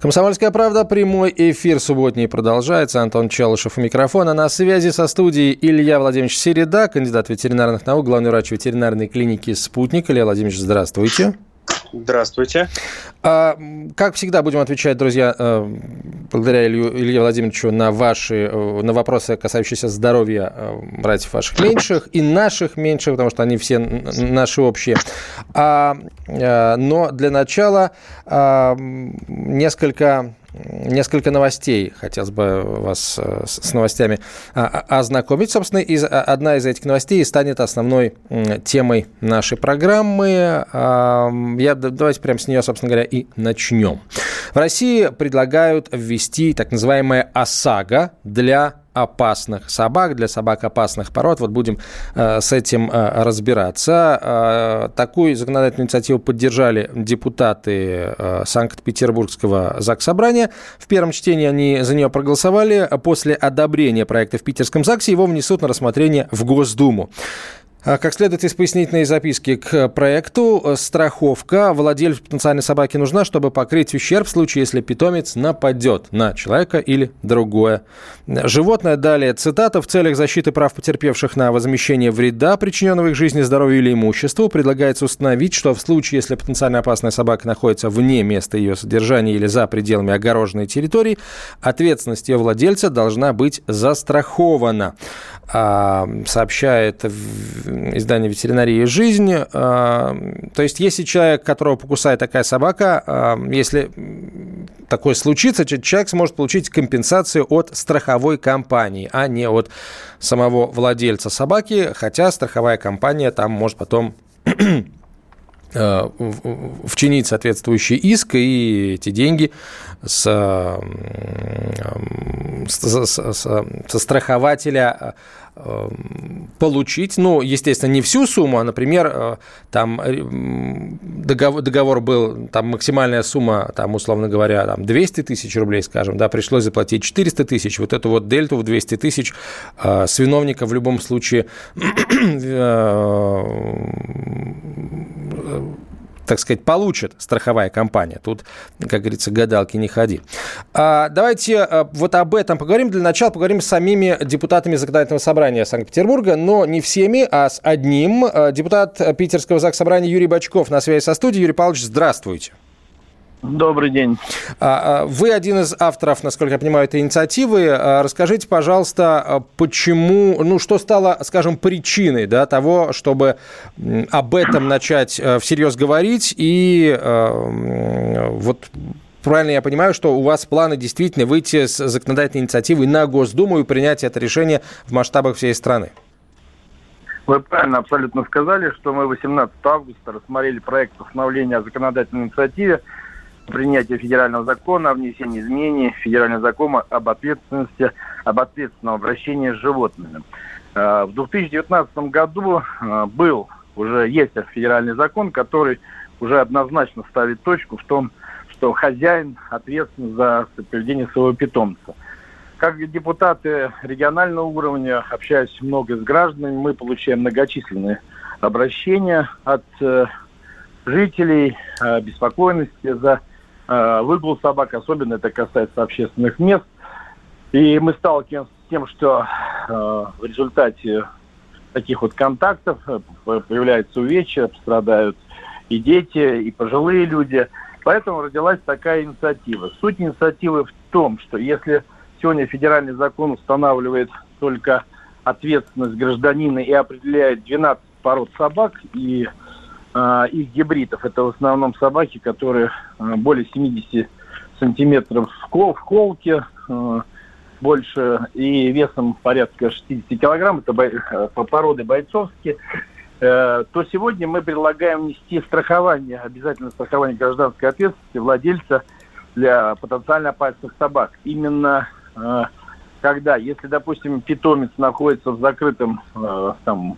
Комсомольская правда, прямой эфир субботний продолжается. Антон Челышев у микрофона. На связи со студией Илья Владимирович Середа, кандидат ветеринарных наук, главный врач ветеринарной клиники «Спутник». Илья Владимирович, здравствуйте. Здравствуйте. А, как всегда, будем отвечать, друзья, э, благодаря Илью, Илье Владимировичу на ваши э, на вопросы, касающиеся здоровья э, братьев ваших меньших и наших меньших, потому что они все наши общие. А, но для начала а, несколько несколько новостей. Хотелось бы вас э, с новостями а, а, ознакомить. Собственно, из, а, одна из этих новостей станет основной темой нашей программы. Я, давайте прямо с нее, собственно говоря, и начнем. В России предлагают ввести так называемое ОСАГО для опасных собак, для собак опасных пород. Вот будем э, с этим э, разбираться. Э, такую законодательную инициативу поддержали депутаты э, Санкт-Петербургского ЗАГС-собрания. В первом чтении они за нее проголосовали. После одобрения проекта в Питерском ЗАГСе его внесут на рассмотрение в Госдуму. А как следует из пояснительной записки к проекту, э, страховка владельцу потенциальной собаки нужна, чтобы покрыть ущерб в случае, если питомец нападет на человека или другое животное. Далее цитата. В целях защиты прав потерпевших на возмещение вреда, причиненного их жизни, здоровью или имуществу, предлагается установить, что в случае, если потенциально опасная собака находится вне места ее содержания или за пределами огороженной территории, ответственность ее владельца должна быть застрахована. А, сообщает издание «Ветеринария и жизнь». А, то есть, если человек, которого покусает такая собака, а, если такое случится, человек сможет получить компенсацию от страховой компании, а не от самого владельца собаки, хотя страховая компания там может потом вчинить соответствующий иск, и эти деньги с, с, с, со страхователя Эм, получить, ну, естественно, не всю сумму, а, например, э, там э, договор, договор был, там максимальная сумма, там, условно говоря, там 200 тысяч рублей, скажем, да, пришлось заплатить 400 тысяч, вот эту вот дельту в 200 тысяч э, с виновника в любом случае так сказать, получит страховая компания. Тут, как говорится, гадалки не ходи. А, давайте а, вот об этом поговорим. Для начала поговорим с самими депутатами Законодательного собрания Санкт-Петербурга, но не всеми, а с одним. А, депутат Питерского ЗАГС Собрания Юрий Бачков на связи со студией. Юрий Павлович, здравствуйте. Добрый день. А, а, вы один из авторов, насколько я понимаю, этой инициативы. А, расскажите, пожалуйста, почему, ну, что стало, скажем, причиной да, того, чтобы об этом начать э, всерьез говорить и э, вот правильно я понимаю, что у вас планы действительно выйти с законодательной инициативой на Госдуму и принять это решение в масштабах всей страны? Вы правильно абсолютно сказали, что мы 18 августа рассмотрели проект постановления о законодательной инициативе принятия федерального закона о внесении изменений федерального закона об ответственности, об ответственном обращении с животными. Э, в 2019 году э, был, уже есть федеральный закон, который уже однозначно ставит точку в том, что хозяин ответственен за поведение своего питомца. Как депутаты регионального уровня, общаясь много с гражданами, мы получаем многочисленные обращения от э, жителей, беспокойности за выгул собак, особенно это касается общественных мест. И мы сталкиваемся с тем, что э, в результате таких вот контактов э, появляются увечья, страдают и дети, и пожилые люди. Поэтому родилась такая инициатива. Суть инициативы в том, что если сегодня федеральный закон устанавливает только ответственность гражданина и определяет 12 пород собак и э, их гибридов. Это в основном собаки, которые э, более 70 сантиметров в, кол, в холке, э, больше и весом порядка 60 килограмм, это бой, э, породы бойцовские, э, то сегодня мы предлагаем внести страхование, обязательно страхование гражданской ответственности владельца для потенциально опасных собак. Именно когда, если, допустим, питомец находится в закрытом там,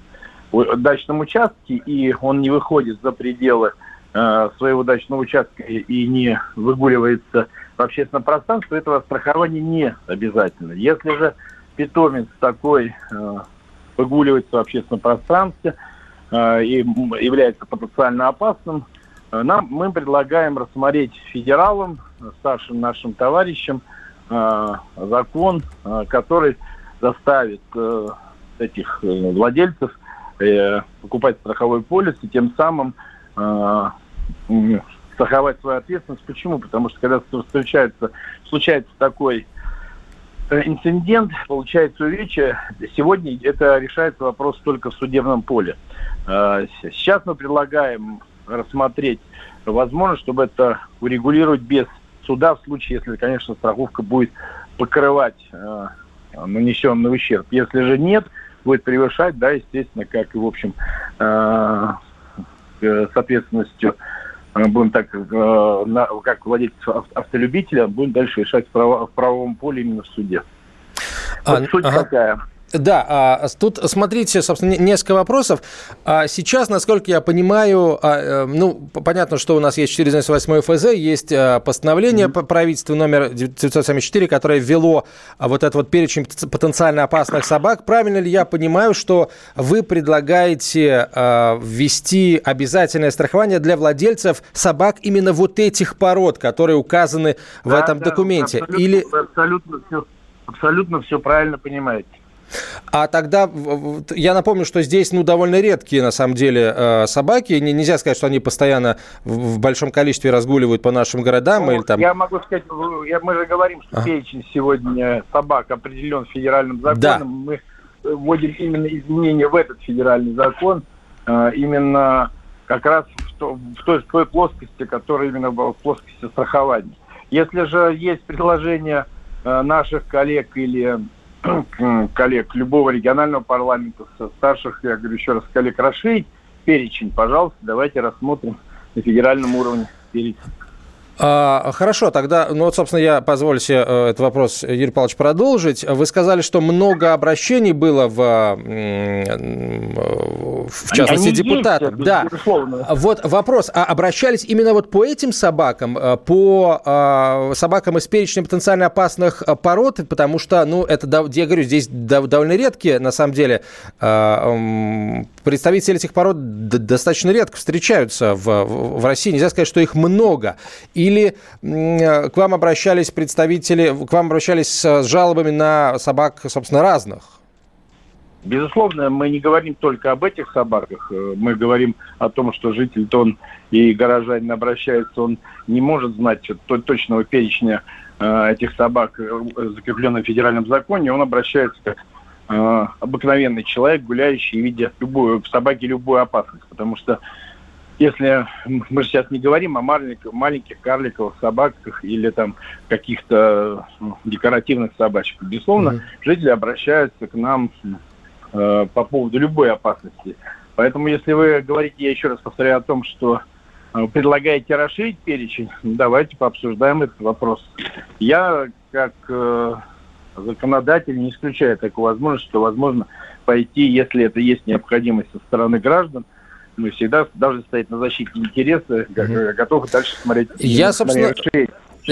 дачном участке, и он не выходит за пределы э, своего дачного участка и не выгуливается в общественном пространстве, этого страхования не обязательно. Если же питомец такой э, выгуливается в общественном пространстве э, и является потенциально опасным, нам, мы предлагаем рассмотреть федералам, старшим нашим товарищам, закон, который заставит этих владельцев э, покупать страховой полис и тем самым э, страховать свою ответственность. Почему? Потому что когда встречается, случается такой э, инцидент, получается увечье, сегодня это решается вопрос только в судебном поле. Сейчас мы предлагаем рассмотреть возможность, чтобы это урегулировать без суда в случае, если, конечно, страховка будет покрывать нанесенный ущерб. Если же нет, будет превышать, да, естественно, как и, в общем, э, с ответственностью э, будем так, э, как владелец автолюбителя, будем дальше решать в, право, в правовом поле именно в суде. А, вот суть ага. такая. Да, а, тут смотрите, собственно, несколько вопросов. А, сейчас, насколько я понимаю, а, э, ну, понятно, что у нас есть 498 ФЗ, есть постановление mm-hmm. правительства номер 974, которое ввело вот этот вот перечень потенциально опасных собак. Правильно ли я понимаю, что вы предлагаете ввести обязательное страхование для владельцев собак именно вот этих пород, которые указаны да, в этом да, документе? Абсолютно, Или... абсолютно, все, абсолютно все правильно понимаете. А тогда я напомню, что здесь ну, довольно редкие на самом деле э, собаки. Нельзя сказать, что они постоянно в большом количестве разгуливают по нашим городам. Ну, или там... Я могу сказать, мы же говорим, что ага. перечень сегодня собак определен федеральным законом. Да. Мы вводим именно изменения в этот федеральный закон, э, именно как раз в, то, в, той, в той плоскости, которая именно в плоскости страхования. Если же есть предложение э, наших коллег или коллег любого регионального парламента, старших, я говорю еще раз, коллег, расширить перечень, пожалуйста, давайте рассмотрим на федеральном уровне перечень. А, хорошо, тогда, ну вот, собственно, я позволю себе э, этот вопрос, Юрий Павлович, продолжить. Вы сказали, что много обращений было в, в частности, Они депутатов. Есть, да. Безусловно. Вот вопрос, а обращались именно вот по этим собакам, э, по а, собакам из перечня потенциально опасных э, пород, потому что, ну, это, я говорю, здесь довольно редкие, на самом деле, представители этих пород достаточно редко встречаются в, в России. Нельзя сказать, что их много. Или к вам обращались представители, к вам обращались с жалобами на собак, собственно, разных? Безусловно, мы не говорим только об этих собаках. Э, мы говорим о том, что житель-то он и горожанин обращается, он не может знать точного перечня э, этих собак, э, закрепленного в федеральном законе. Он обращается как обыкновенный человек, гуляющий, видя любую, в собаке любую опасность. Потому что если мы сейчас не говорим о маленьких, маленьких карликовых собаках или там каких-то ну, декоративных собачках, безусловно, mm-hmm. жители обращаются к нам э, по поводу любой опасности. Поэтому, если вы говорите, я еще раз повторяю о том, что э, предлагаете расширить перечень, давайте пообсуждаем этот вопрос. Я, как э, законодатель, не исключаю такую возможность, что возможно пойти, если это есть необходимость со стороны граждан, мы всегда должны стоять на защите интереса, mm-hmm. готовы дальше смотреть. Я, собственно,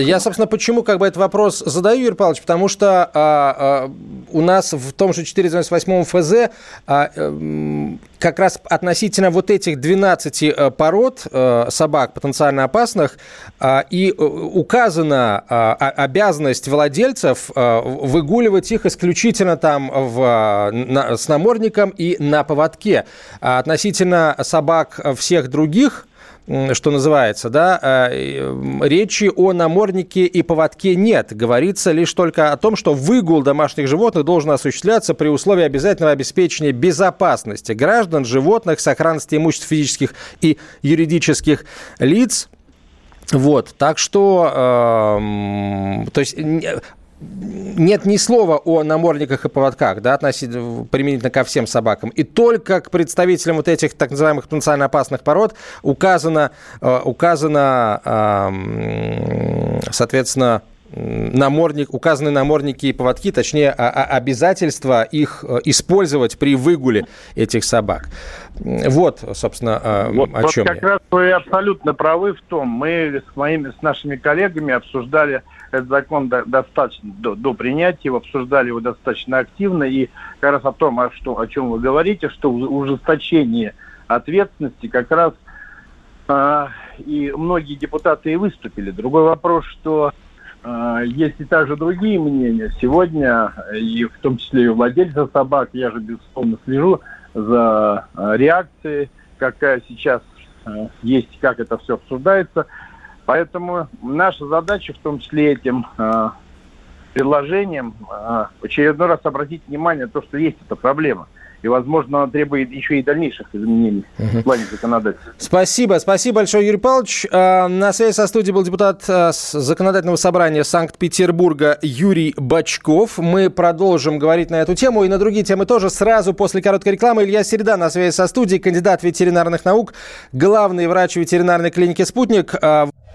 я, собственно, почему как бы этот вопрос задаю, Юрий Павлович, потому что а, а, у нас в том же 498 ФЗ а, а, как раз относительно вот этих 12 а, пород а, собак потенциально опасных а, и э, указана а, обязанность владельцев а, выгуливать их исключительно там в, на, с намордником и на поводке. А относительно собак всех других что называется, да, э, речи о наморднике и поводке нет. Говорится лишь только о том, что выгул домашних животных должен осуществляться при условии обязательного обеспечения безопасности граждан, животных, сохранности имущества физических и юридических лиц, вот, так что, э, то есть нет ни слова о намордниках и поводках, да, относительно, применительно ко всем собакам. И только к представителям вот этих так называемых потенциально опасных пород указано, э, указано соответственно, намордник, указаны намордники и поводки, точнее, а, а, обязательства их э, использовать при выгуле этих собак. Вот, собственно, а, вот, о чем вот как я. раз вы абсолютно правы в том. Мы с моими, с нашими коллегами обсуждали этот закон до, достаточно до, до принятия его, обсуждали его достаточно активно. И как раз о том, о, что, о чем вы говорите, что ужесточение ответственности как раз а, и многие депутаты и выступили. Другой вопрос, что а, есть и также другие мнения. Сегодня, и в том числе и у владельцев собак, я же безусловно слежу за а, реакцией, какая сейчас а, есть, как это все обсуждается. Поэтому наша задача, в том числе этим э, предложением, э, в очередной раз обратить внимание на то, что есть эта проблема и, возможно, она требует еще и дальнейших изменений угу. в плане законодательства. Спасибо. Спасибо большое, Юрий Павлович. А, на связи со студией был депутат а, Законодательного собрания Санкт-Петербурга Юрий Бачков. Мы продолжим говорить на эту тему и на другие темы тоже сразу после короткой рекламы. Илья Середа на связи со студией, кандидат ветеринарных наук, главный врач ветеринарной клиники «Спутник».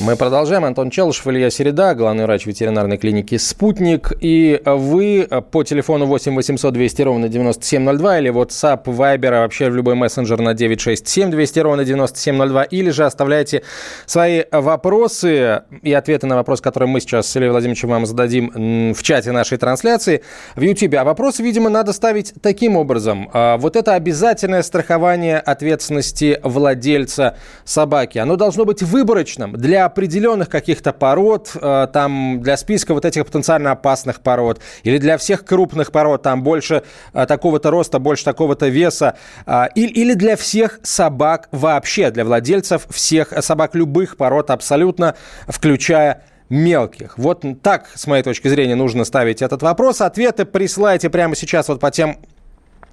Мы продолжаем. Антон Челышев, Илья Середа, главный врач ветеринарной клиники «Спутник». И вы по телефону 8 800 200 ровно 9702 или WhatsApp, Viber, а вообще в любой мессенджер на 967 200 ровно 9702 или же оставляйте свои вопросы и ответы на вопрос, который мы сейчас с Ильей Владимировичем вам зададим в чате нашей трансляции в YouTube. А вопрос, видимо, надо ставить таким образом. А, вот это обязательное страхование ответственности владельца собаки, оно должно быть выборочным для определенных каких-то пород, э, там для списка вот этих потенциально опасных пород, или для всех крупных пород, там больше э, такого-то роста, больше такого-то веса, э, или, или для всех собак вообще, для владельцев всех собак любых пород абсолютно, включая мелких. Вот так, с моей точки зрения, нужно ставить этот вопрос. Ответы присылайте прямо сейчас вот по тем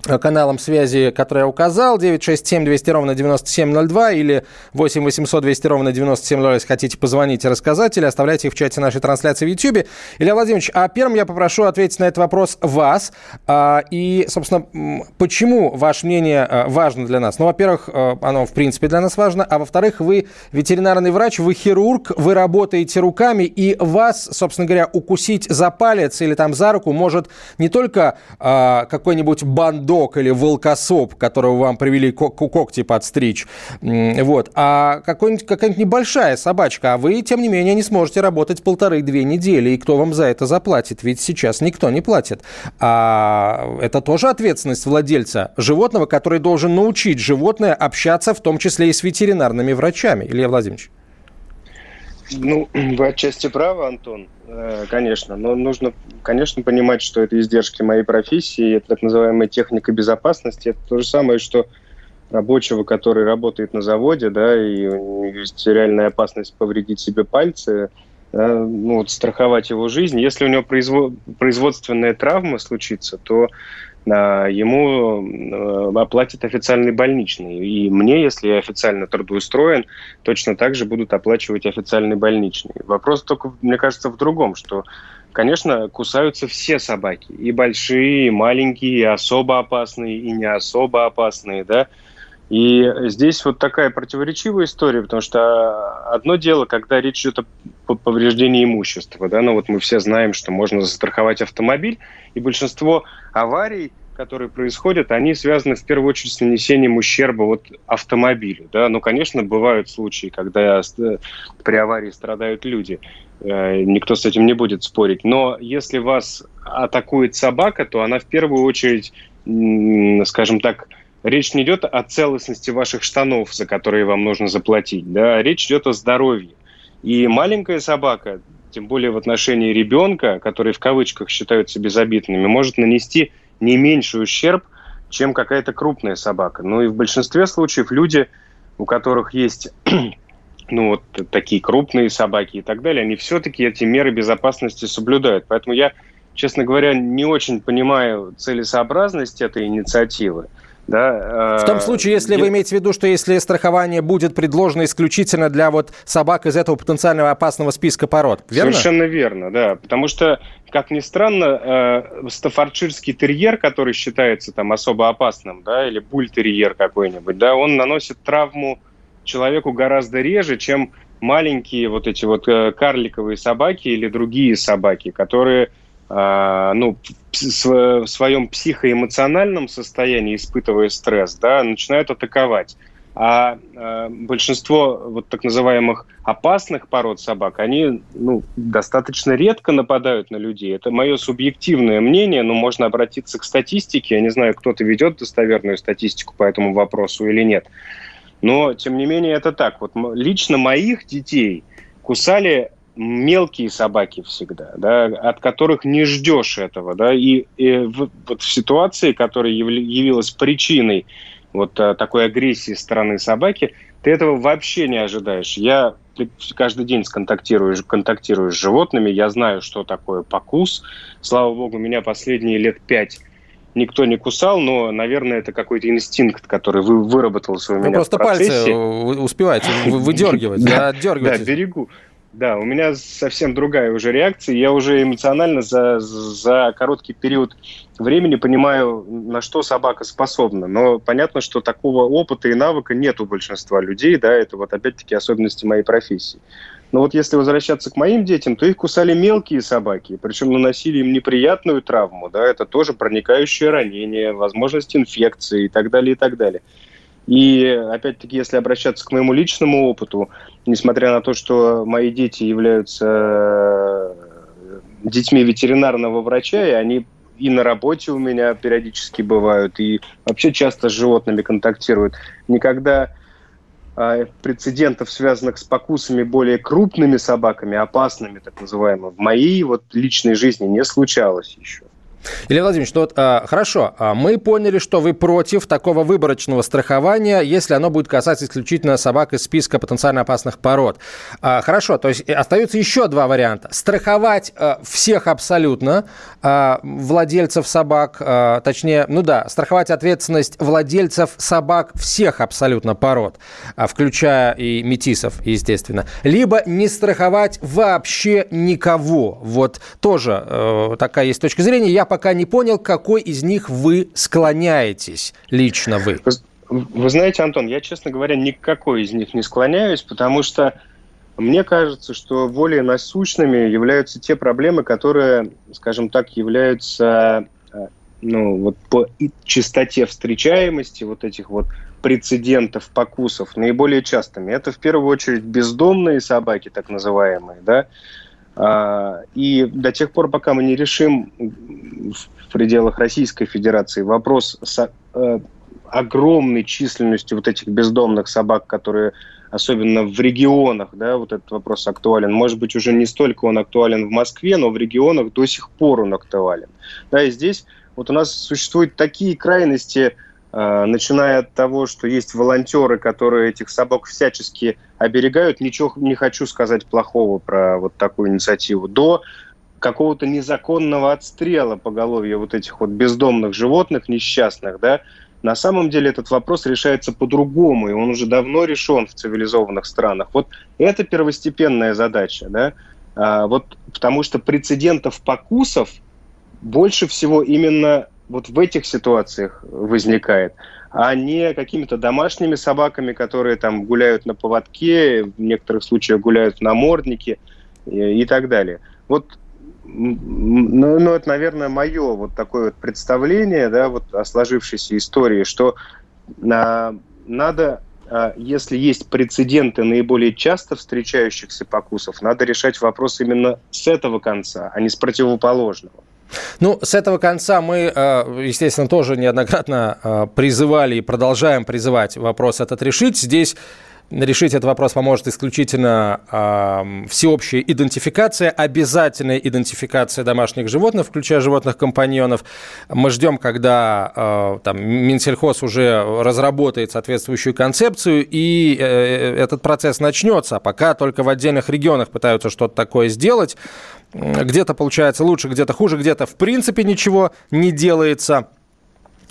каналам связи, который я указал, 967 200 ровно 9702 или 8 800 200 ровно 9702, если хотите позвонить и рассказать, или оставляйте их в чате нашей трансляции в YouTube. Илья Владимирович, а первым я попрошу ответить на этот вопрос вас. А, и, собственно, почему ваше мнение а, важно для нас? Ну, во-первых, а, оно, в принципе, для нас важно, а во-вторых, вы ветеринарный врач, вы хирург, вы работаете руками, и вас, собственно говоря, укусить за палец или там за руку может не только какой-нибудь бандо дог или волкосоп, которого вам привели когти подстричь, вот, а какая-нибудь небольшая собачка, а вы, тем не менее, не сможете работать полторы-две недели, и кто вам за это заплатит? Ведь сейчас никто не платит. А это тоже ответственность владельца животного, который должен научить животное общаться, в том числе и с ветеринарными врачами. Илья Владимирович. Ну, вы отчасти правы, Антон, э, конечно, но нужно, конечно, понимать, что это издержки моей профессии, это так называемая техника безопасности, это то же самое, что рабочего, который работает на заводе, да, и у него есть реальная опасность повредить себе пальцы, да, ну, вот страховать его жизнь. Если у него производ... производственная травма случится, то ему э, оплатит официальный больничный. И мне, если я официально трудоустроен, точно так же будут оплачивать официальный больничный. Вопрос только, мне кажется, в другом, что Конечно, кусаются все собаки, и большие, и маленькие, и особо опасные, и не особо опасные, да. И здесь вот такая противоречивая история, потому что одно дело, когда речь идет о повреждении имущества, да, ну вот мы все знаем, что можно застраховать автомобиль, и большинство аварий, которые происходят, они связаны в первую очередь с нанесением ущерба вот автомобилю. Да? Ну, конечно, бывают случаи, когда при аварии страдают люди. Э, никто с этим не будет спорить. Но если вас атакует собака, то она в первую очередь, скажем так, речь не идет о целостности ваших штанов, за которые вам нужно заплатить. Да? Речь идет о здоровье. И маленькая собака, тем более в отношении ребенка, которые в кавычках считаются безобидными, может нанести не меньший ущерб, чем какая-то крупная собака. Ну и в большинстве случаев люди, у которых есть ну, вот такие крупные собаки и так далее, они все-таки эти меры безопасности соблюдают. Поэтому я честно говоря, не очень понимаю целесообразность этой инициативы. Да, в том случае, если я... вы имеете в виду, что если страхование будет предложено исключительно для вот собак из этого потенциально опасного списка пород, верно? Совершенно верно, да. Потому что, как ни странно, э, стаффордширский терьер, который считается там особо опасным, да, или бультерьер какой-нибудь, да, он наносит травму человеку гораздо реже, чем маленькие вот эти вот э, карликовые собаки или другие собаки, которые ну, в своем психоэмоциональном состоянии, испытывая стресс, да, начинают атаковать. А э, большинство вот так называемых опасных пород собак, они ну, достаточно редко нападают на людей. Это мое субъективное мнение, но можно обратиться к статистике. Я не знаю, кто-то ведет достоверную статистику по этому вопросу или нет. Но, тем не менее, это так. Вот лично моих детей кусали мелкие собаки всегда, да, от которых не ждешь этого, да, и, и в, вот в ситуации, которая явилась причиной вот а, такой агрессии стороны собаки, ты этого вообще не ожидаешь. Я каждый день контактирую, контактирую с животными, я знаю, что такое покус. Слава богу, меня последние лет пять никто не кусал, но, наверное, это какой-то инстинкт, который вы выработался у меня. Вы просто пальцы успеваете выдергивать, да, отдергиваете. Да, берегу. Да, у меня совсем другая уже реакция. Я уже эмоционально за, за короткий период времени понимаю, на что собака способна. Но понятно, что такого опыта и навыка нет у большинства людей. Да, это вот опять-таки особенности моей профессии. Но вот если возвращаться к моим детям, то их кусали мелкие собаки, причем наносили им неприятную травму. Да, это тоже проникающее ранение, возможность инфекции и так далее, и так далее. И опять-таки, если обращаться к моему личному опыту, несмотря на то, что мои дети являются э, детьми ветеринарного врача, и они и на работе у меня периодически бывают, и вообще часто с животными контактируют. Никогда э, прецедентов, связанных с покусами более крупными собаками, опасными, так называемыми, в моей вот личной жизни не случалось еще. Илья Владимирович, ну вот, а, хорошо, а мы поняли, что вы против такого выборочного страхования, если оно будет касаться исключительно собак из списка потенциально опасных пород. А, хорошо, то есть остаются еще два варианта. Страховать а, всех абсолютно а, владельцев собак, а, точнее, ну да, страховать ответственность владельцев собак всех абсолютно пород, а, включая и метисов, естественно. Либо не страховать вообще никого. Вот тоже э, такая есть точка зрения. Я пока не понял, какой из них вы склоняетесь, лично вы. Вы знаете, Антон, я, честно говоря, никакой из них не склоняюсь, потому что мне кажется, что более насущными являются те проблемы, которые, скажем так, являются э, ну, вот по частоте встречаемости вот этих вот прецедентов покусов наиболее частыми. Это в первую очередь бездомные собаки, так называемые, да, и до тех пор, пока мы не решим в пределах Российской Федерации вопрос с э, огромной численностью вот этих бездомных собак, которые особенно в регионах, да, вот этот вопрос актуален. Может быть, уже не столько он актуален в Москве, но в регионах до сих пор он актуален. Да, и здесь вот у нас существуют такие крайности начиная от того, что есть волонтеры, которые этих собак всячески оберегают, ничего не хочу сказать плохого про вот такую инициативу, до какого-то незаконного отстрела поголовья вот этих вот бездомных животных, несчастных, да, на самом деле этот вопрос решается по-другому, и он уже давно решен в цивилизованных странах. Вот это первостепенная задача, да, а, вот потому что прецедентов покусов больше всего именно вот в этих ситуациях возникает, а не какими-то домашними собаками, которые там гуляют на поводке, в некоторых случаях гуляют на морднике и, и так далее. Вот ну, ну, это, наверное, мое вот такое вот представление, да, вот о сложившейся истории, что а, надо, а, если есть прецеденты наиболее часто встречающихся покусов, надо решать вопрос именно с этого конца, а не с противоположного. Ну, с этого конца мы, э, естественно, тоже неоднократно э, призывали и продолжаем призывать вопрос этот решить. Здесь решить этот вопрос поможет исключительно э, всеобщая идентификация, обязательная идентификация домашних животных, включая животных-компаньонов. Мы ждем, когда э, там, Минсельхоз уже разработает соответствующую концепцию, и э, этот процесс начнется. Пока только в отдельных регионах пытаются что-то такое сделать. Где-то получается лучше, где-то хуже, где-то в принципе ничего не делается.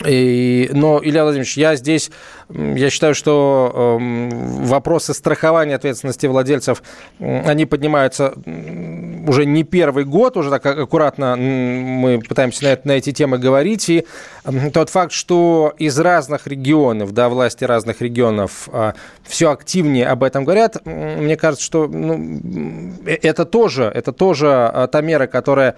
И, но, Илья Владимирович, я здесь, я считаю, что э, вопросы страхования ответственности владельцев, они поднимаются уже не первый год, уже так аккуратно мы пытаемся на, это, на эти темы говорить. И тот факт, что из разных регионов, да, власти разных регионов э, все активнее об этом говорят, мне кажется, что ну, э, это тоже, это тоже э, та мера, которая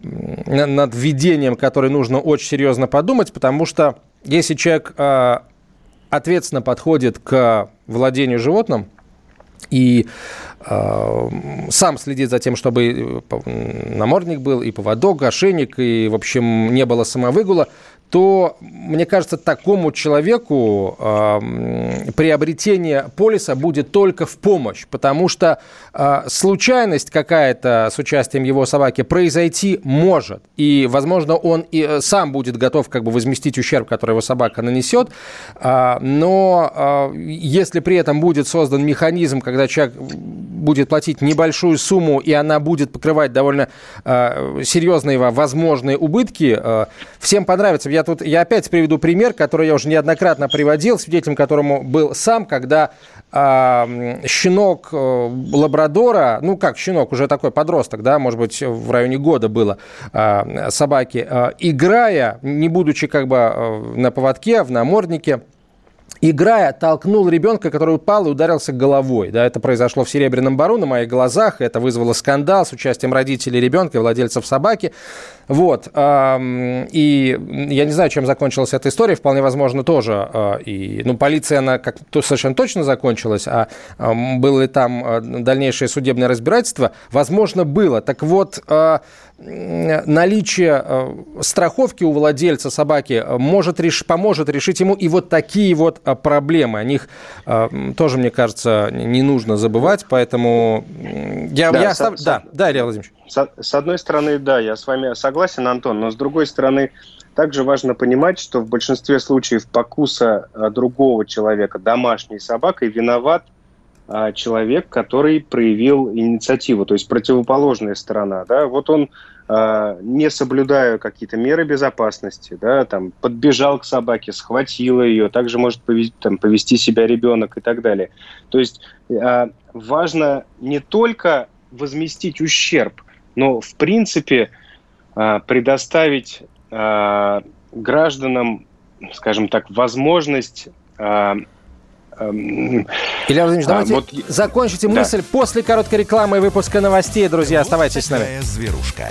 над введением, который нужно очень серьезно подумать, потому что если человек э, ответственно подходит к владению животным и э, сам следит за тем, чтобы намордник был, и поводок, ошейник, и, в общем, не было самовыгула, то, мне кажется, такому человеку э, приобретение полиса будет только в помощь, потому что э, случайность какая-то с участием его собаки произойти может, и, возможно, он и э, сам будет готов как бы возместить ущерб, который его собака нанесет, э, но э, если при этом будет создан механизм, когда человек будет платить небольшую сумму, и она будет покрывать довольно э, серьезные возможные убытки, э, всем понравится я тут, я опять приведу пример, который я уже неоднократно приводил, свидетелем которому был сам, когда э, щенок э, лабрадора, ну как щенок, уже такой подросток, да, может быть, в районе года было э, собаки, э, играя, не будучи как бы э, на поводке, в наморднике, играя, толкнул ребенка, который упал и ударился головой. Да, это произошло в Серебряном Бару на моих глазах. Это вызвало скандал с участием родителей ребенка и владельцев собаки. Вот. И я не знаю, чем закончилась эта история. Вполне возможно, тоже. А, и, ну, полиция, она как то совершенно точно закончилась. А было ли там а, дальнейшее судебное разбирательство? Возможно, было. Так вот, а, наличие страховки у владельца собаки может реш... поможет решить ему и вот такие вот проблемы. О них тоже, мне кажется, не нужно забывать, поэтому я, да, я со, остав... да, да, Илья Владимирович. С, с одной стороны, да, я с вами согласен, Антон, но с другой стороны, также важно понимать, что в большинстве случаев покуса другого человека домашней собакой виноват а, человек, который проявил инициативу, то есть противоположная сторона, да, вот он а, не соблюдая какие-то меры безопасности, да, там, подбежал к собаке, схватил ее, также может повести, там, повести себя ребенок и так далее. То есть а, важно не только возместить ущерб, но, в принципе, предоставить гражданам, скажем так, возможность Эм, Илья Владимирович, давайте а, вот... закончите да. мысль после короткой рекламы и выпуска новостей, друзья. Вот Оставайтесь с нами. зверушка.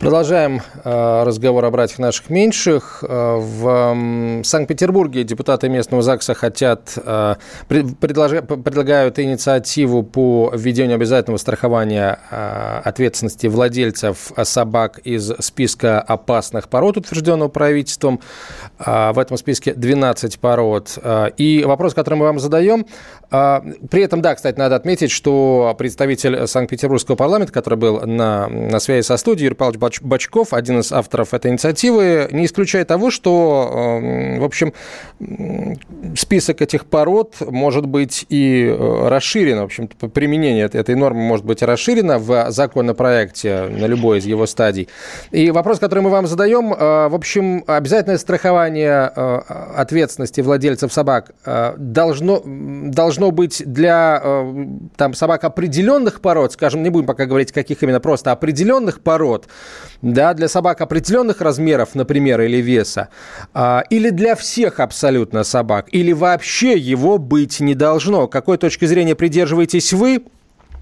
Продолжаем э, разговор о братьях наших меньших. Э, в Санкт-Петербурге депутаты местного ЗАГСа хотят, э, предлагают инициативу по введению обязательного страхования ответственности владельцев собак из списка опасных пород, утвержденного правительством. В этом списке 12 пород. И вопрос, который мы вам задаем, при этом, да, кстати, надо отметить, что представитель Санкт-Петербургского парламента, который был на, на связи со студией, Юрий Павлович Бачков, один из авторов этой инициативы, не исключает того, что, эм, в общем, список этих пород может быть и э, расширен, в общем применение этой нормы может быть расширено в законопроекте на любой из его стадий. И вопрос, который мы вам задаем, э, в общем, обязательное страхование э, ответственности владельцев собак должно, должно быть для там, собак определенных пород, скажем, не будем пока говорить, каких именно, просто определенных пород, да, для собак определенных размеров, например, или веса, а, или для всех абсолютно собак, или вообще его быть не должно. Какой точки зрения придерживаетесь вы?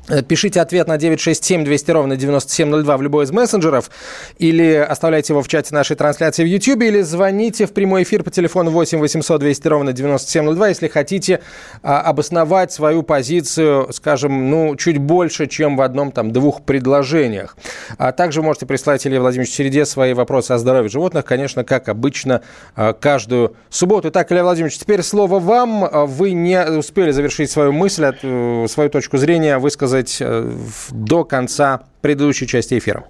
Э, пишите ответ на 967 200 ровно 9702 в любой из мессенджеров или оставляйте его в чате нашей трансляции в YouTube или звоните в прямой эфир по телефону 8 800 200 ровно 9702, если хотите а, обосновать свою позицию, скажем, ну, чуть больше, чем в одном, там, двух предложениях. А также можете прислать Илье Владимировичу Середе свои вопросы о здоровье животных, конечно, как обычно, а, каждую субботу. Итак, Илья Владимирович, теперь слово вам. Вы не успели завершить свою мысль, э, свою точку зрения высказать сказать, э, до конца предыдущей части эфира.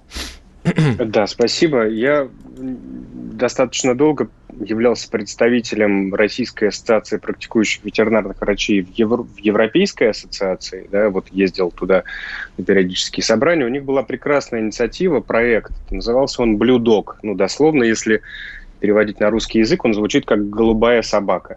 Да, спасибо. Я достаточно долго являлся представителем Российской ассоциации практикующих ветеринарных врачей в, Евро, в Европейской ассоциации, да, вот ездил туда на периодические собрания, у них была прекрасная инициатива, проект, назывался он Blue Dog, ну, дословно, если переводить на русский язык, он звучит как «голубая собака».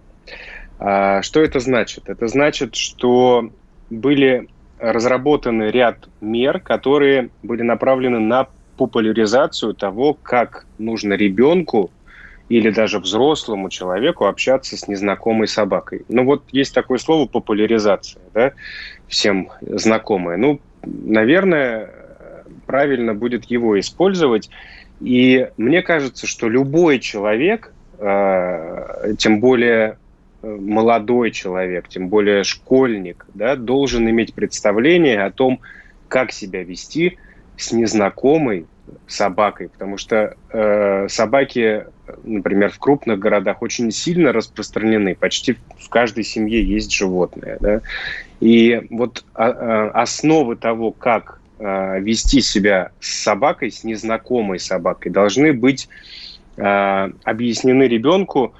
А, что это значит? Это значит, что были разработаны ряд мер, которые были направлены на популяризацию того, как нужно ребенку или даже взрослому человеку общаться с незнакомой собакой. Ну вот есть такое слово популяризация, да, всем знакомое. Ну, наверное, правильно будет его использовать. И мне кажется, что любой человек, э, тем более молодой человек, тем более школьник, да, должен иметь представление о том, как себя вести с незнакомой собакой, потому что э, собаки, например, в крупных городах очень сильно распространены, почти в каждой семье есть животное, да? и вот а, а, основы того, как э, вести себя с собакой, с незнакомой собакой, должны быть э, объяснены ребенку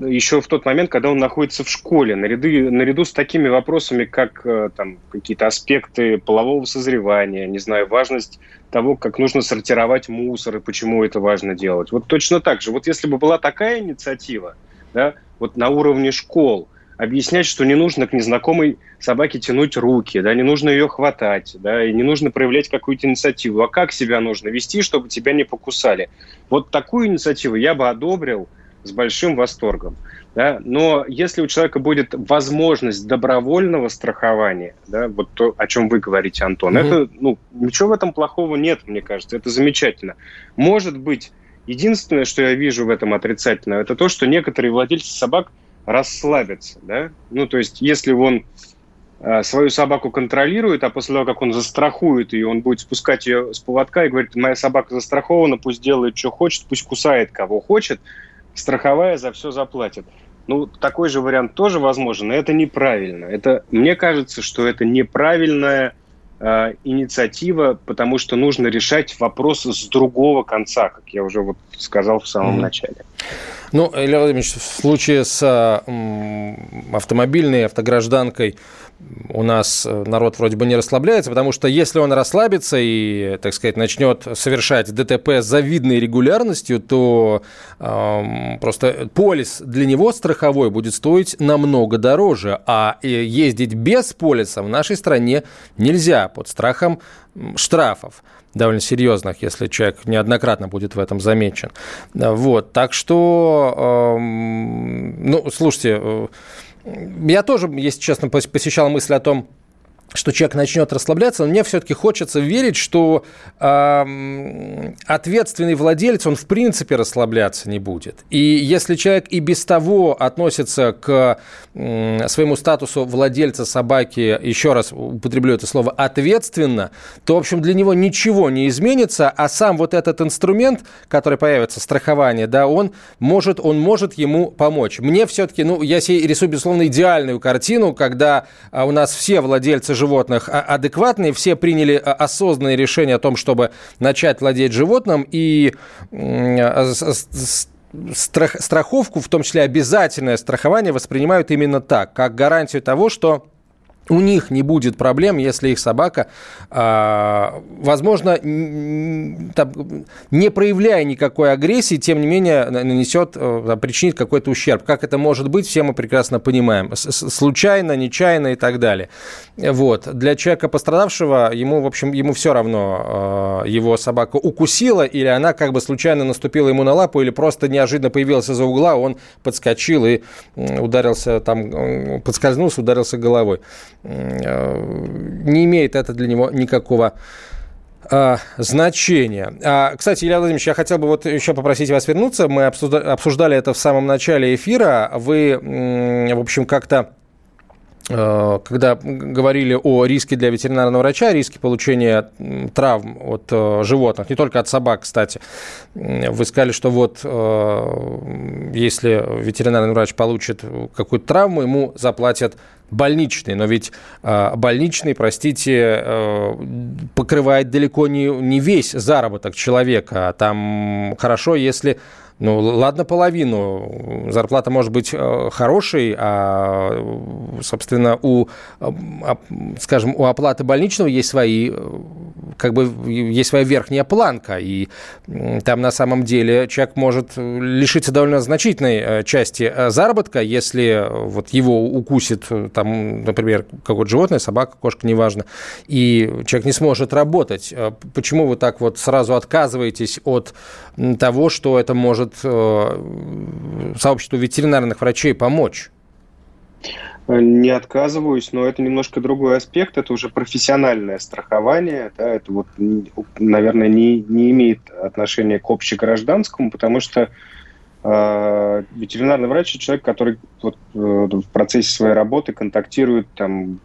еще в тот момент, когда он находится в школе, наряду, наряду с такими вопросами, как э, там, какие-то аспекты полового созревания, не знаю, важность того, как нужно сортировать мусор и почему это важно делать. Вот точно так же. Вот если бы была такая инициатива, да, вот на уровне школ, объяснять, что не нужно к незнакомой собаке тянуть руки, да, не нужно ее хватать, да, и не нужно проявлять какую-то инициативу, а как себя нужно вести, чтобы тебя не покусали. Вот такую инициативу я бы одобрил – с большим восторгом. Да? Но если у человека будет возможность добровольного страхования, да, вот то, о чем вы говорите, Антон, mm-hmm. это, ну, ничего в этом плохого нет, мне кажется, это замечательно. Может быть, единственное, что я вижу в этом отрицательно, это то, что некоторые владельцы собак расслабятся, да, ну, то есть, если он э, свою собаку контролирует, а после того, как он застрахует ее, он будет спускать ее с поводка и говорит, моя собака застрахована, пусть делает, что хочет, пусть кусает, кого хочет, страховая за все заплатит. Ну, такой же вариант тоже возможен, но это неправильно. Это, мне кажется, что это неправильная э, инициатива, потому что нужно решать вопрос с другого конца, как я уже вот сказал в самом mm-hmm. начале. Ну, Илья Владимирович, в случае с э, автомобильной автогражданкой у нас э, народ вроде бы не расслабляется, потому что если он расслабится и, так сказать, начнет совершать ДТП с завидной регулярностью, то э, просто полис для него страховой будет стоить намного дороже, а ездить без полиса в нашей стране нельзя под страхом штрафов довольно серьезных, если человек неоднократно будет в этом замечен. Вот, так что, э, ну, слушайте, э, я тоже, если честно, посещал мысль о том, что человек начнет расслабляться, но мне все-таки хочется верить, что э, ответственный владелец, он в принципе расслабляться не будет. И если человек и без того относится к э, своему статусу владельца собаки, еще раз употреблю это слово, ответственно, то, в общем, для него ничего не изменится, а сам вот этот инструмент, который появится, страхование, да, он может, он может ему помочь. Мне все-таки, ну, я себе рисую, безусловно, идеальную картину, когда а, у нас все владельцы животных а, адекватные, все приняли а, осознанное решение о том, чтобы начать владеть животным, и а, страх, страховку, в том числе обязательное страхование, воспринимают именно так, как гарантию того, что у них не будет проблем, если их собака, а, возможно, не проявляя никакой агрессии, тем не менее нанесет, э, причинит какой-то ущерб. Как это может быть, все мы прекрасно понимаем. Случайно, нечаянно и так далее. Вот. Для человека пострадавшего, ему, в общем, ему все равно, э, его собака укусила или она как бы случайно наступила ему на лапу или просто неожиданно появилась из-за угла, он подскочил и ударился там, подскользнулся, ударился головой. Не имеет это для него никакого а, значения. А, кстати, Илья Владимирович, я хотел бы вот еще попросить вас вернуться. Мы обсуждали это в самом начале эфира. Вы, в общем, как-то Э, когда говорили о риске для ветеринарного врача, риске получения травм от э, животных, не только от собак, кстати, вы сказали, что вот э, если ветеринарный врач получит какую-то травму, ему заплатят больничный, но ведь больничный, простите, покрывает далеко не, не весь заработок человека. Там хорошо, если ну, ладно, половину. Зарплата может быть э, хорошей, а, собственно, у, э, скажем, у оплаты больничного есть свои, э, как бы, есть своя верхняя планка, и там на самом деле человек может лишиться довольно значительной части заработка, если вот его укусит, там, например, какое-то животное, собака, кошка, неважно, и человек не сможет работать. Почему вы так вот сразу отказываетесь от того, что это может э, сообществу ветеринарных врачей помочь? Не отказываюсь, но это немножко другой аспект. Это уже профессиональное страхование. Да, это вот, наверное, не, не имеет отношения к общегражданскому, потому что э, ветеринарный врач – это человек, который вот, э, в процессе своей работы контактирует там,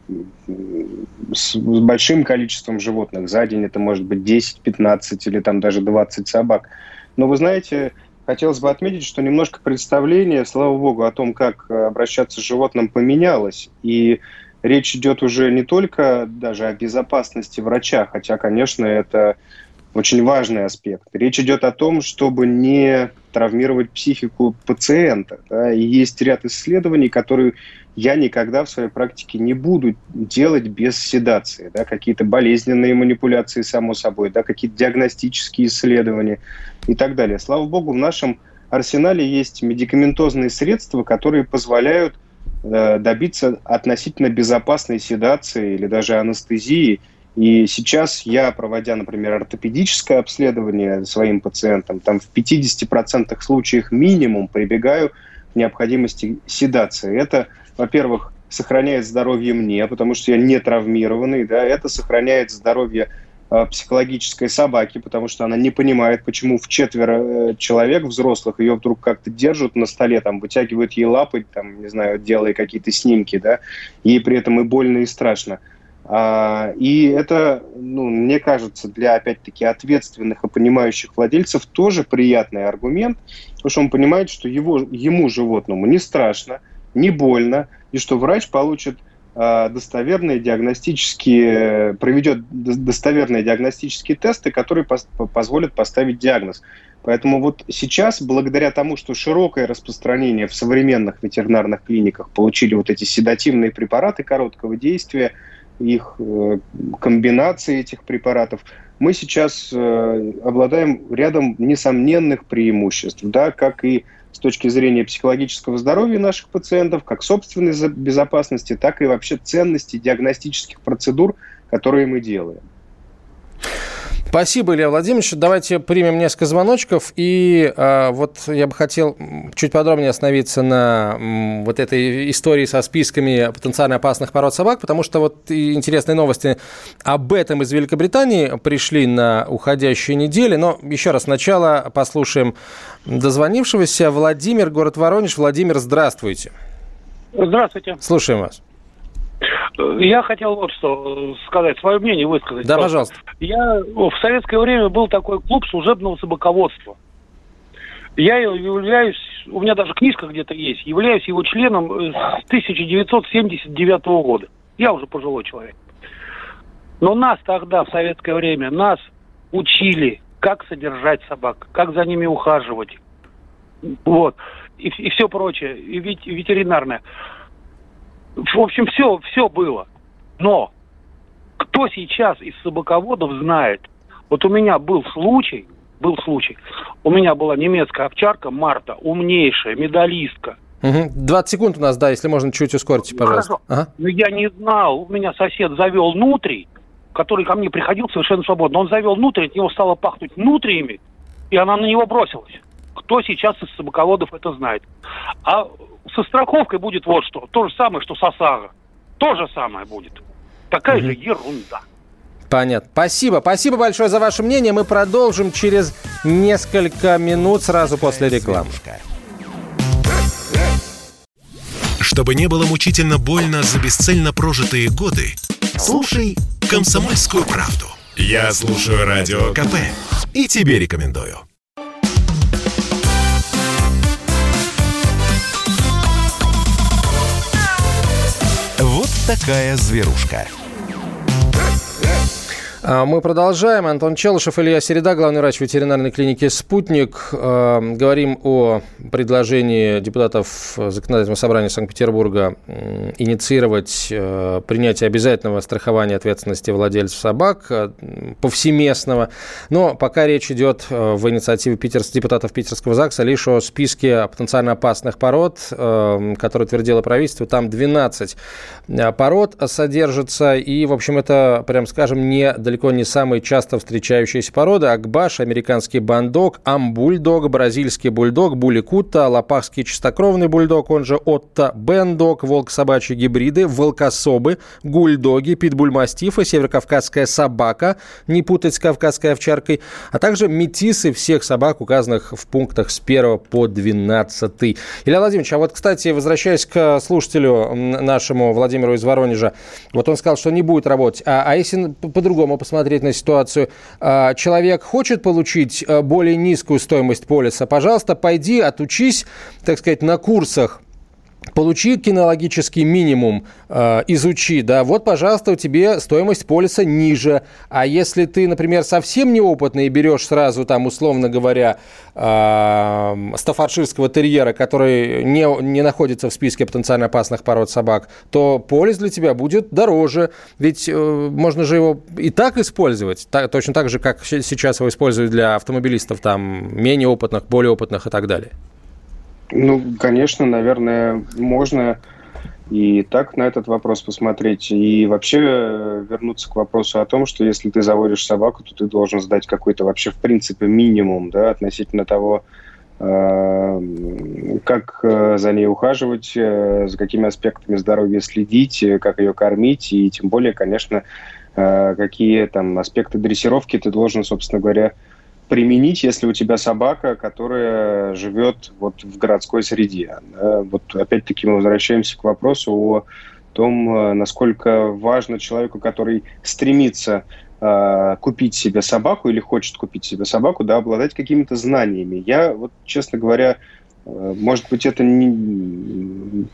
с, с большим количеством животных. За день это может быть 10, 15 или там даже 20 собак. Но вы знаете, хотелось бы отметить, что немножко представление, слава богу, о том, как э, обращаться с животным, поменялось. И речь идет уже не только даже о безопасности врача, хотя, конечно, это очень важный аспект. Речь идет о том, чтобы не травмировать психику пациента. Да? И есть ряд исследований, которые я никогда в своей практике не буду делать без седации. Да? Какие-то болезненные манипуляции, само собой, да? какие-то диагностические исследования и так далее. Слава богу, в нашем арсенале есть медикаментозные средства, которые позволяют э, добиться относительно безопасной седации или даже анестезии – и сейчас я, проводя, например, ортопедическое обследование своим пациентам, там в 50% случаев минимум прибегаю необходимости седации. Это, во-первых, сохраняет здоровье мне, потому что я не травмированный, да, это сохраняет здоровье э, психологической собаки, потому что она не понимает, почему в четверо э, человек взрослых ее вдруг как-то держат на столе, там, вытягивают ей лапы, там, не знаю, делая какие-то снимки, да, ей при этом и больно, и страшно. А, и это, ну, мне кажется, для, опять-таки, ответственных и понимающих владельцев тоже приятный аргумент, потому что он понимает, что его, ему, животному, не страшно, не больно, и что врач получит а, достоверные диагностические, проведет достоверные диагностические тесты, которые позволят поставить диагноз. Поэтому вот сейчас, благодаря тому, что широкое распространение в современных ветеринарных клиниках получили вот эти седативные препараты короткого действия – их э, комбинации этих препаратов, мы сейчас э, обладаем рядом несомненных преимуществ, да, как и с точки зрения психологического здоровья наших пациентов, как собственной безопасности, так и вообще ценности диагностических процедур, которые мы делаем. Спасибо, Илья Владимирович. Давайте примем несколько звоночков. И э, вот я бы хотел чуть подробнее остановиться на м, вот этой истории со списками потенциально опасных пород собак, потому что вот интересные новости об этом из Великобритании пришли на уходящей неделе. Но еще раз сначала послушаем дозвонившегося. Владимир, город Воронеж. Владимир, здравствуйте. Здравствуйте. Слушаем вас. Я хотел вот что сказать, свое мнение высказать. Да, пожалуйста. Я в советское время был такой клуб служебного собаководства. Я являюсь, у меня даже книжка где-то есть, являюсь его членом с 1979 года. Я уже пожилой человек. Но нас тогда, в советское время, нас учили, как содержать собак, как за ними ухаживать. Вот. И, и все прочее. И ведь ветеринарное. В общем, все, все было. Но кто сейчас из собаководов знает? Вот у меня был случай, был случай. У меня была немецкая овчарка Марта, умнейшая, медалистка. Угу. 20 секунд у нас, да, если можно чуть ускорить, пожалуйста. Хорошо. Ага. Но я не знал, у меня сосед завел нутрий, который ко мне приходил совершенно свободно. Он завел нутрий, от него стало пахнуть нутриями, и она на него бросилась. Кто сейчас из собаководов это знает? А со страховкой будет вот что. То же самое, что с ОСАГО. то же самое будет. Такая угу. же ерунда. Понятно. Спасибо. Спасибо большое за ваше мнение. Мы продолжим через несколько минут сразу после рекламы. Чтобы не было мучительно больно за бесцельно прожитые годы, слушай «Комсомольскую правду». Я слушаю Радио КП и тебе рекомендую. Такая зверушка. А, мы продолжаем. Антон Челышев, Илья Середа, главный врач ветеринарной клиники «Спутник». А, говорим о предложении депутатов Законодательного собрания Санкт-Петербурга инициировать а, принятие обязательного страхования ответственности владельцев собак повсеместного. Но пока речь идет в инициативе питерс, депутатов Питерского ЗАГСа лишь о списке потенциально опасных пород, которые утвердило правительство. Там 12 пород содержится. И, в общем, это, прям скажем, не далеко далеко не самые часто встречающиеся породы. Акбаш, американский бандок, амбульдог, бразильский бульдог, буликута, лопахский чистокровный бульдог, он же Отто Бендок, волк-собачьи гибриды, волкособы, гульдоги, питбульмастифы, северокавказская собака, не путать с кавказской овчаркой, а также метисы всех собак, указанных в пунктах с 1 по 12. Илья Владимирович, а вот, кстати, возвращаясь к слушателю нашему Владимиру из Воронежа, вот он сказал, что не будет работать. А, а если по-другому посмотреть на ситуацию. А, человек хочет получить а, более низкую стоимость полиса, пожалуйста, пойди, отучись, так сказать, на курсах Получи кинологический минимум, э, изучи, да, вот, пожалуйста, у тебя стоимость полиса ниже. А если ты, например, совсем неопытный и берешь сразу, там, условно говоря, э, стаффордширского терьера, который не, не находится в списке потенциально опасных пород собак, то полис для тебя будет дороже. Ведь э, можно же его и так использовать, так, точно так же, как сейчас его используют для автомобилистов, там, менее опытных, более опытных и так далее. Ну, конечно, наверное, можно и так на этот вопрос посмотреть. И вообще э, вернуться к вопросу о том, что если ты заводишь собаку, то ты должен сдать какой-то вообще, в принципе, минимум да, относительно того, э, как э, за ней ухаживать, за какими аспектами здоровья следить, как ее кормить, и тем более, конечно, какие там аспекты дрессировки ты должен, собственно говоря, применить, если у тебя собака, которая живет вот в городской среде. Вот опять-таки мы возвращаемся к вопросу о том, э, насколько важно человеку, который стремится э, купить себе собаку или хочет купить себе собаку, да, обладать какими-то знаниями. Я, вот, честно говоря, может быть, это не...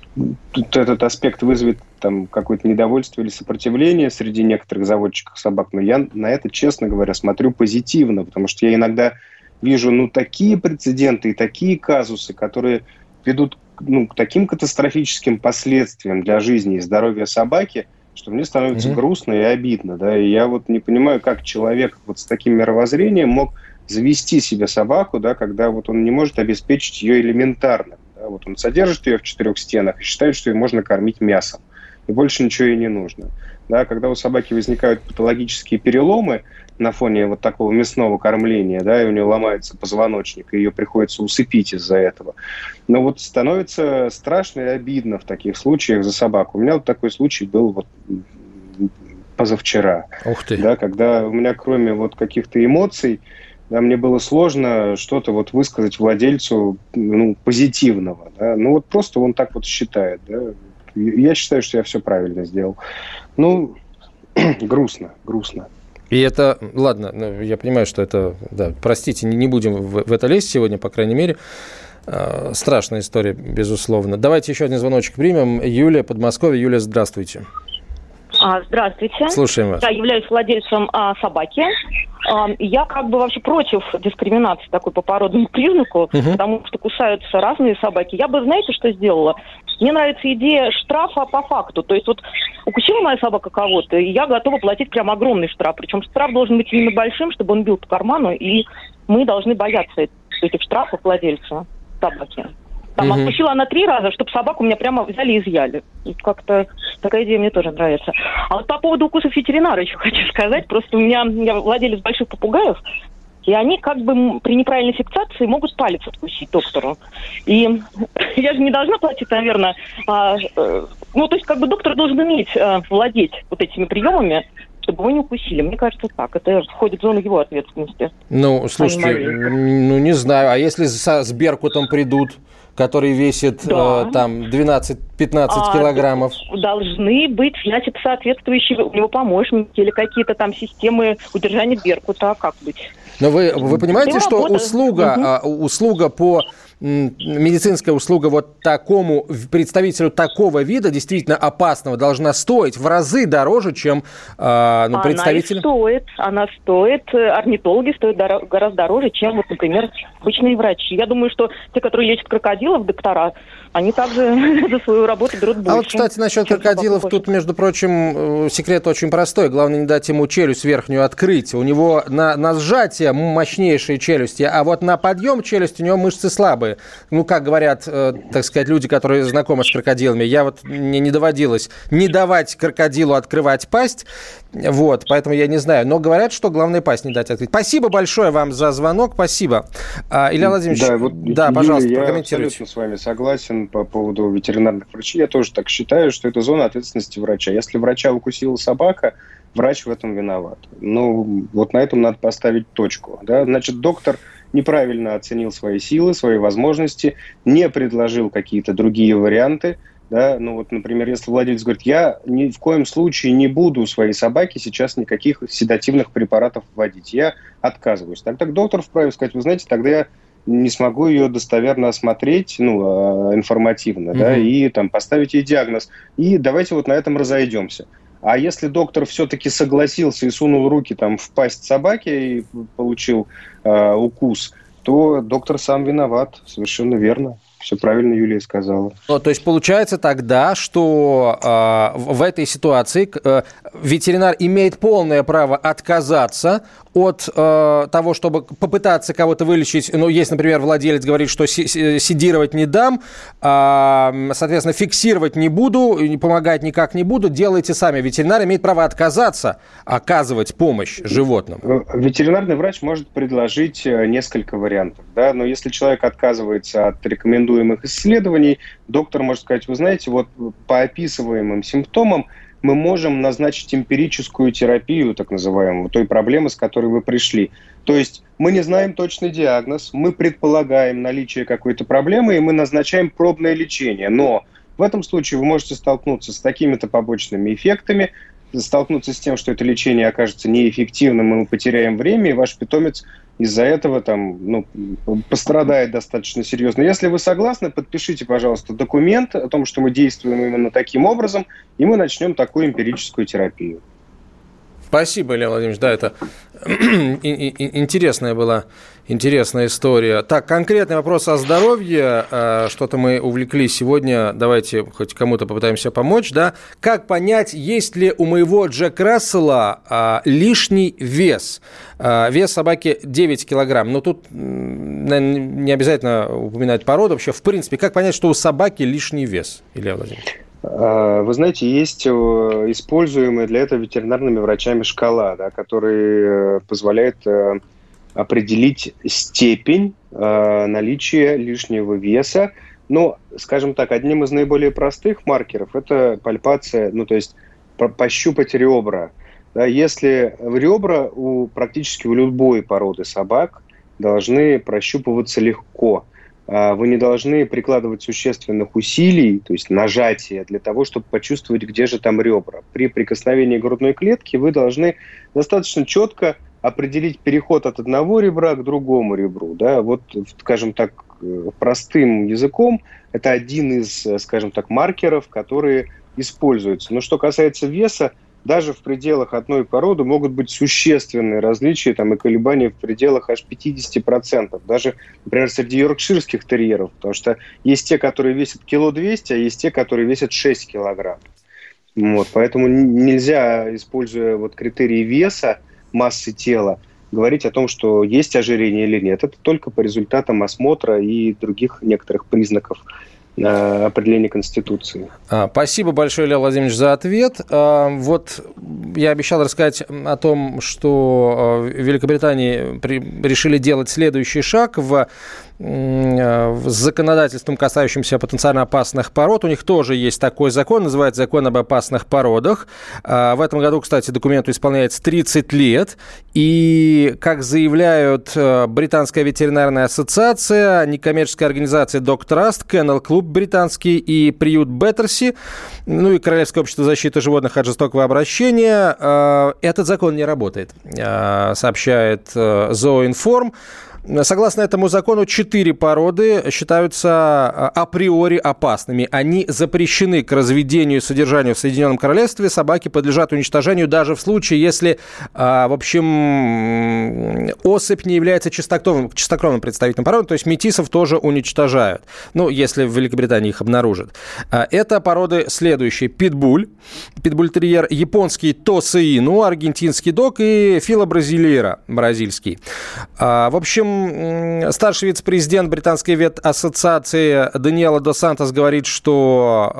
Тут этот аспект вызовет там какое-то недовольство или сопротивление среди некоторых заводчиков собак, но я на это, честно говоря, смотрю позитивно, потому что я иногда вижу ну, такие прецеденты и такие казусы, которые ведут ну, к таким катастрофическим последствиям для жизни и здоровья собаки, что мне становится mm-hmm. грустно и обидно. Да? И я вот не понимаю, как человек вот с таким мировоззрением мог завести себе собаку, да, когда вот он не может обеспечить ее элементарно. Да, вот он содержит ее в четырех стенах и считает, что ее можно кормить мясом. И больше ничего ей не нужно. Да, когда у собаки возникают патологические переломы на фоне вот такого мясного кормления, да, и у нее ломается позвоночник, и ее приходится усыпить из-за этого. Но вот становится страшно и обидно в таких случаях за собаку. У меня вот такой случай был вот позавчера. Ух ты. Да, когда у меня кроме вот каких-то эмоций, да, мне было сложно что-то вот высказать владельцу ну, позитивного. Да? Ну вот просто он так вот считает. Да? Я считаю, что я все правильно сделал. Ну, грустно, грустно. И это, ладно, ну, я понимаю, что это, да, простите, не, будем в, это лезть сегодня, по крайней мере. Э, страшная история, безусловно. Давайте еще один звоночек примем. Юлия, Подмосковье. Юлия, здравствуйте. А, здравствуйте. Слушаем вас. Я являюсь владельцем а, собаки. А, я как бы вообще против дискриминации такой по породному признаку, угу. потому что кусаются разные собаки. Я бы, знаете, что сделала? Мне нравится идея штрафа по факту. То есть вот укусила моя собака кого-то, и я готова платить прям огромный штраф. Причем штраф должен быть именно большим, чтобы он бил по карману, и мы должны бояться этих штрафов владельца собаки. Там угу. отпустила она три раза, чтобы собаку меня прямо взяли и изъяли. Как-то такая идея мне тоже нравится. А вот по поводу укусов ветеринара еще хочу сказать. Просто у меня, я владелец больших попугаев, И они как бы при неправильной фиксации могут палец откусить доктору. И я же не должна платить, наверное, а, э, ну, то есть как бы доктор должен уметь а, владеть вот этими приемами, чтобы его не укусили. Мне кажется, так. Это входит в зону его ответственности. Ну, слушайте, ну, не знаю. А если со, с Беркутом придут, который весит да. э, там 12-15 а, килограммов? Должны быть, значит, соответствующие у него помощники или какие-то там системы удержания Беркута. Как быть? Но вы, вы понимаете, что услуга, угу. услуга по медицинская услуга вот такому представителю такого вида, действительно опасного, должна стоить в разы дороже, чем э, ну, представитель... Она стоит, она стоит, орнитологи стоят дор- гораздо дороже, чем, вот, например, обычные врачи. Я думаю, что те, которые лечат крокодилов, доктора, они также за свою работу берут больше. А вот, кстати, насчет крокодилов, тут, между прочим, э, секрет очень простой. Главное не дать ему челюсть верхнюю открыть. У него на, на сжатие мощнейшие челюсти, а вот на подъем челюсти у него мышцы слабые. Ну, как говорят, э, так сказать, люди, которые знакомы с крокодилами, я вот мне не доводилось не давать крокодилу открывать пасть, вот, поэтому я не знаю. Но говорят, что главное пасть не дать открыть. Спасибо большое вам за звонок, спасибо. А, Илья Владимирович, да, вот, да Юрий, пожалуйста, я прокомментируйте. абсолютно с вами согласен по поводу ветеринарных врачей. Я тоже так считаю, что это зона ответственности врача. Если врача укусила собака, врач в этом виноват. Ну, вот на этом надо поставить точку. Да? Значит, доктор неправильно оценил свои силы, свои возможности, не предложил какие-то другие варианты – да, ну вот, например, если владелец говорит, я ни в коем случае не буду своей собаке сейчас никаких седативных препаратов вводить, я отказываюсь. Тогда доктор вправе сказать, вы знаете, тогда я не смогу ее достоверно осмотреть, ну, а, информативно, mm-hmm. да, и там поставить ей диагноз. И давайте вот на этом разойдемся. А если доктор все-таки согласился и сунул руки там в пасть собаки и получил э, укус, то доктор сам виноват, совершенно верно. Все правильно Юлия сказала. Ну, то есть получается тогда, что э, в этой ситуации э, ветеринар имеет полное право отказаться от э, того, чтобы попытаться кого-то вылечить. Ну, есть, например, владелец говорит, что сидировать не дам, э, соответственно, фиксировать не буду, помогать никак не буду, делайте сами. Ветеринар имеет право отказаться оказывать помощь животным. Э, ветеринарный врач может предложить э, несколько вариантов, да, но если человек отказывается от рекомендуемых исследований, доктор может сказать, вы знаете, вот по описываемым симптомам мы можем назначить эмпирическую терапию, так называемую, той проблемы, с которой вы пришли. То есть мы не знаем точный диагноз, мы предполагаем наличие какой-то проблемы, и мы назначаем пробное лечение. Но в этом случае вы можете столкнуться с такими-то побочными эффектами, столкнуться с тем, что это лечение окажется неэффективным, и мы потеряем время, и ваш питомец из-за этого там, ну, пострадает достаточно серьезно. Если вы согласны, подпишите, пожалуйста, документ о том, что мы действуем именно таким образом, и мы начнем такую эмпирическую терапию. Спасибо, Илья Владимирович. Да, это интересная была интересная история. Так, конкретный вопрос о здоровье. А, что-то мы увлеклись сегодня. Давайте хоть кому-то попытаемся помочь. Да? Как понять, есть ли у моего Джек Рассела а, лишний вес? А, вес собаки 9 килограмм. Но тут наверное, не обязательно упоминать породу. Вообще, в принципе, как понять, что у собаки лишний вес, Илья Владимирович? А, вы знаете, есть э, используемая для этого ветеринарными врачами шкала, да, которая э, позволяет э, определить степень наличия лишнего веса. Но, скажем так, одним из наиболее простых маркеров это пальпация, ну то есть пощупать ребра. Да, если ребра у практически у любой породы собак должны прощупываться легко – вы не должны прикладывать существенных усилий, то есть нажатия, для того, чтобы почувствовать, где же там ребра. При прикосновении грудной клетки вы должны достаточно четко определить переход от одного ребра к другому ребру. Да? Вот, скажем так, э, простым языком, это один из, э, скажем так, маркеров, которые используются. Но что касается веса, даже в пределах одной породы могут быть существенные различия там, и колебания в пределах аж 50%. Даже, например, среди йоркширских терьеров, потому что есть те, которые весят кило 200, а есть те, которые весят 6 килограмм. Вот, поэтому нельзя, используя вот критерии веса, массы тела, говорить о том, что есть ожирение или нет. Это только по результатам осмотра и других некоторых признаков определение Конституции. А, спасибо большое, Илья Владимирович, за ответ. А, вот я обещал рассказать о том, что в Великобритании решили делать следующий шаг в с законодательством, касающимся потенциально опасных пород. У них тоже есть такой закон, называется закон об опасных породах. А, в этом году, кстати, документу исполняется 30 лет. И, как заявляют э, Британская ветеринарная ассоциация, некоммерческая организация Trust, Kennel Клуб британский и приют Беттерси, ну и Королевское общество защиты животных от жестокого обращения, э, этот закон не работает, сообщает Зооинформ. Согласно этому закону, четыре породы считаются а, априори опасными. Они запрещены к разведению и содержанию в Соединенном Королевстве. Собаки подлежат уничтожению даже в случае, если, а, в общем, особь не является чистокровным, чистокровным представителем породы, то есть метисов тоже уничтожают. Ну, если в Великобритании их обнаружат. А, это породы следующие. Питбуль, питбуль-терьер, японский Тосеину, аргентинский дог и филобразилейра, бразильский. В общем, старший вице-президент британской ветассоциации Даниэла До Сантос говорит, что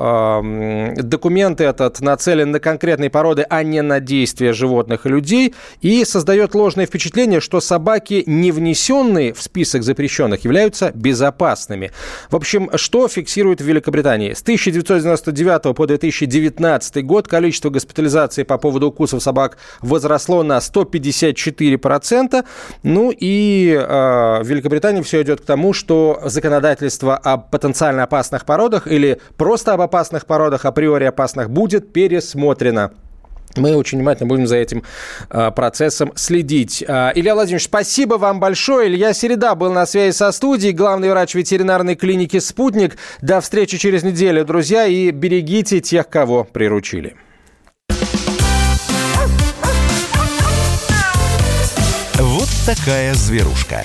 э, документ этот нацелен на конкретные породы, а не на действия животных и людей, и создает ложное впечатление, что собаки, не внесенные в список запрещенных, являются безопасными. В общем, что фиксирует в Великобритании? С 1999 по 2019 год количество госпитализаций по поводу укусов собак возросло на 154%. Ну и э, в Великобритании все идет к тому, что законодательство о потенциально опасных породах или просто об опасных породах, априори опасных, будет пересмотрено. Мы очень внимательно будем за этим э, процессом следить. Э, Илья Владимирович, спасибо вам большое. Илья Середа был на связи со студией, главный врач ветеринарной клиники «Спутник». До встречи через неделю, друзья, и берегите тех, кого приручили. Такая зверушка.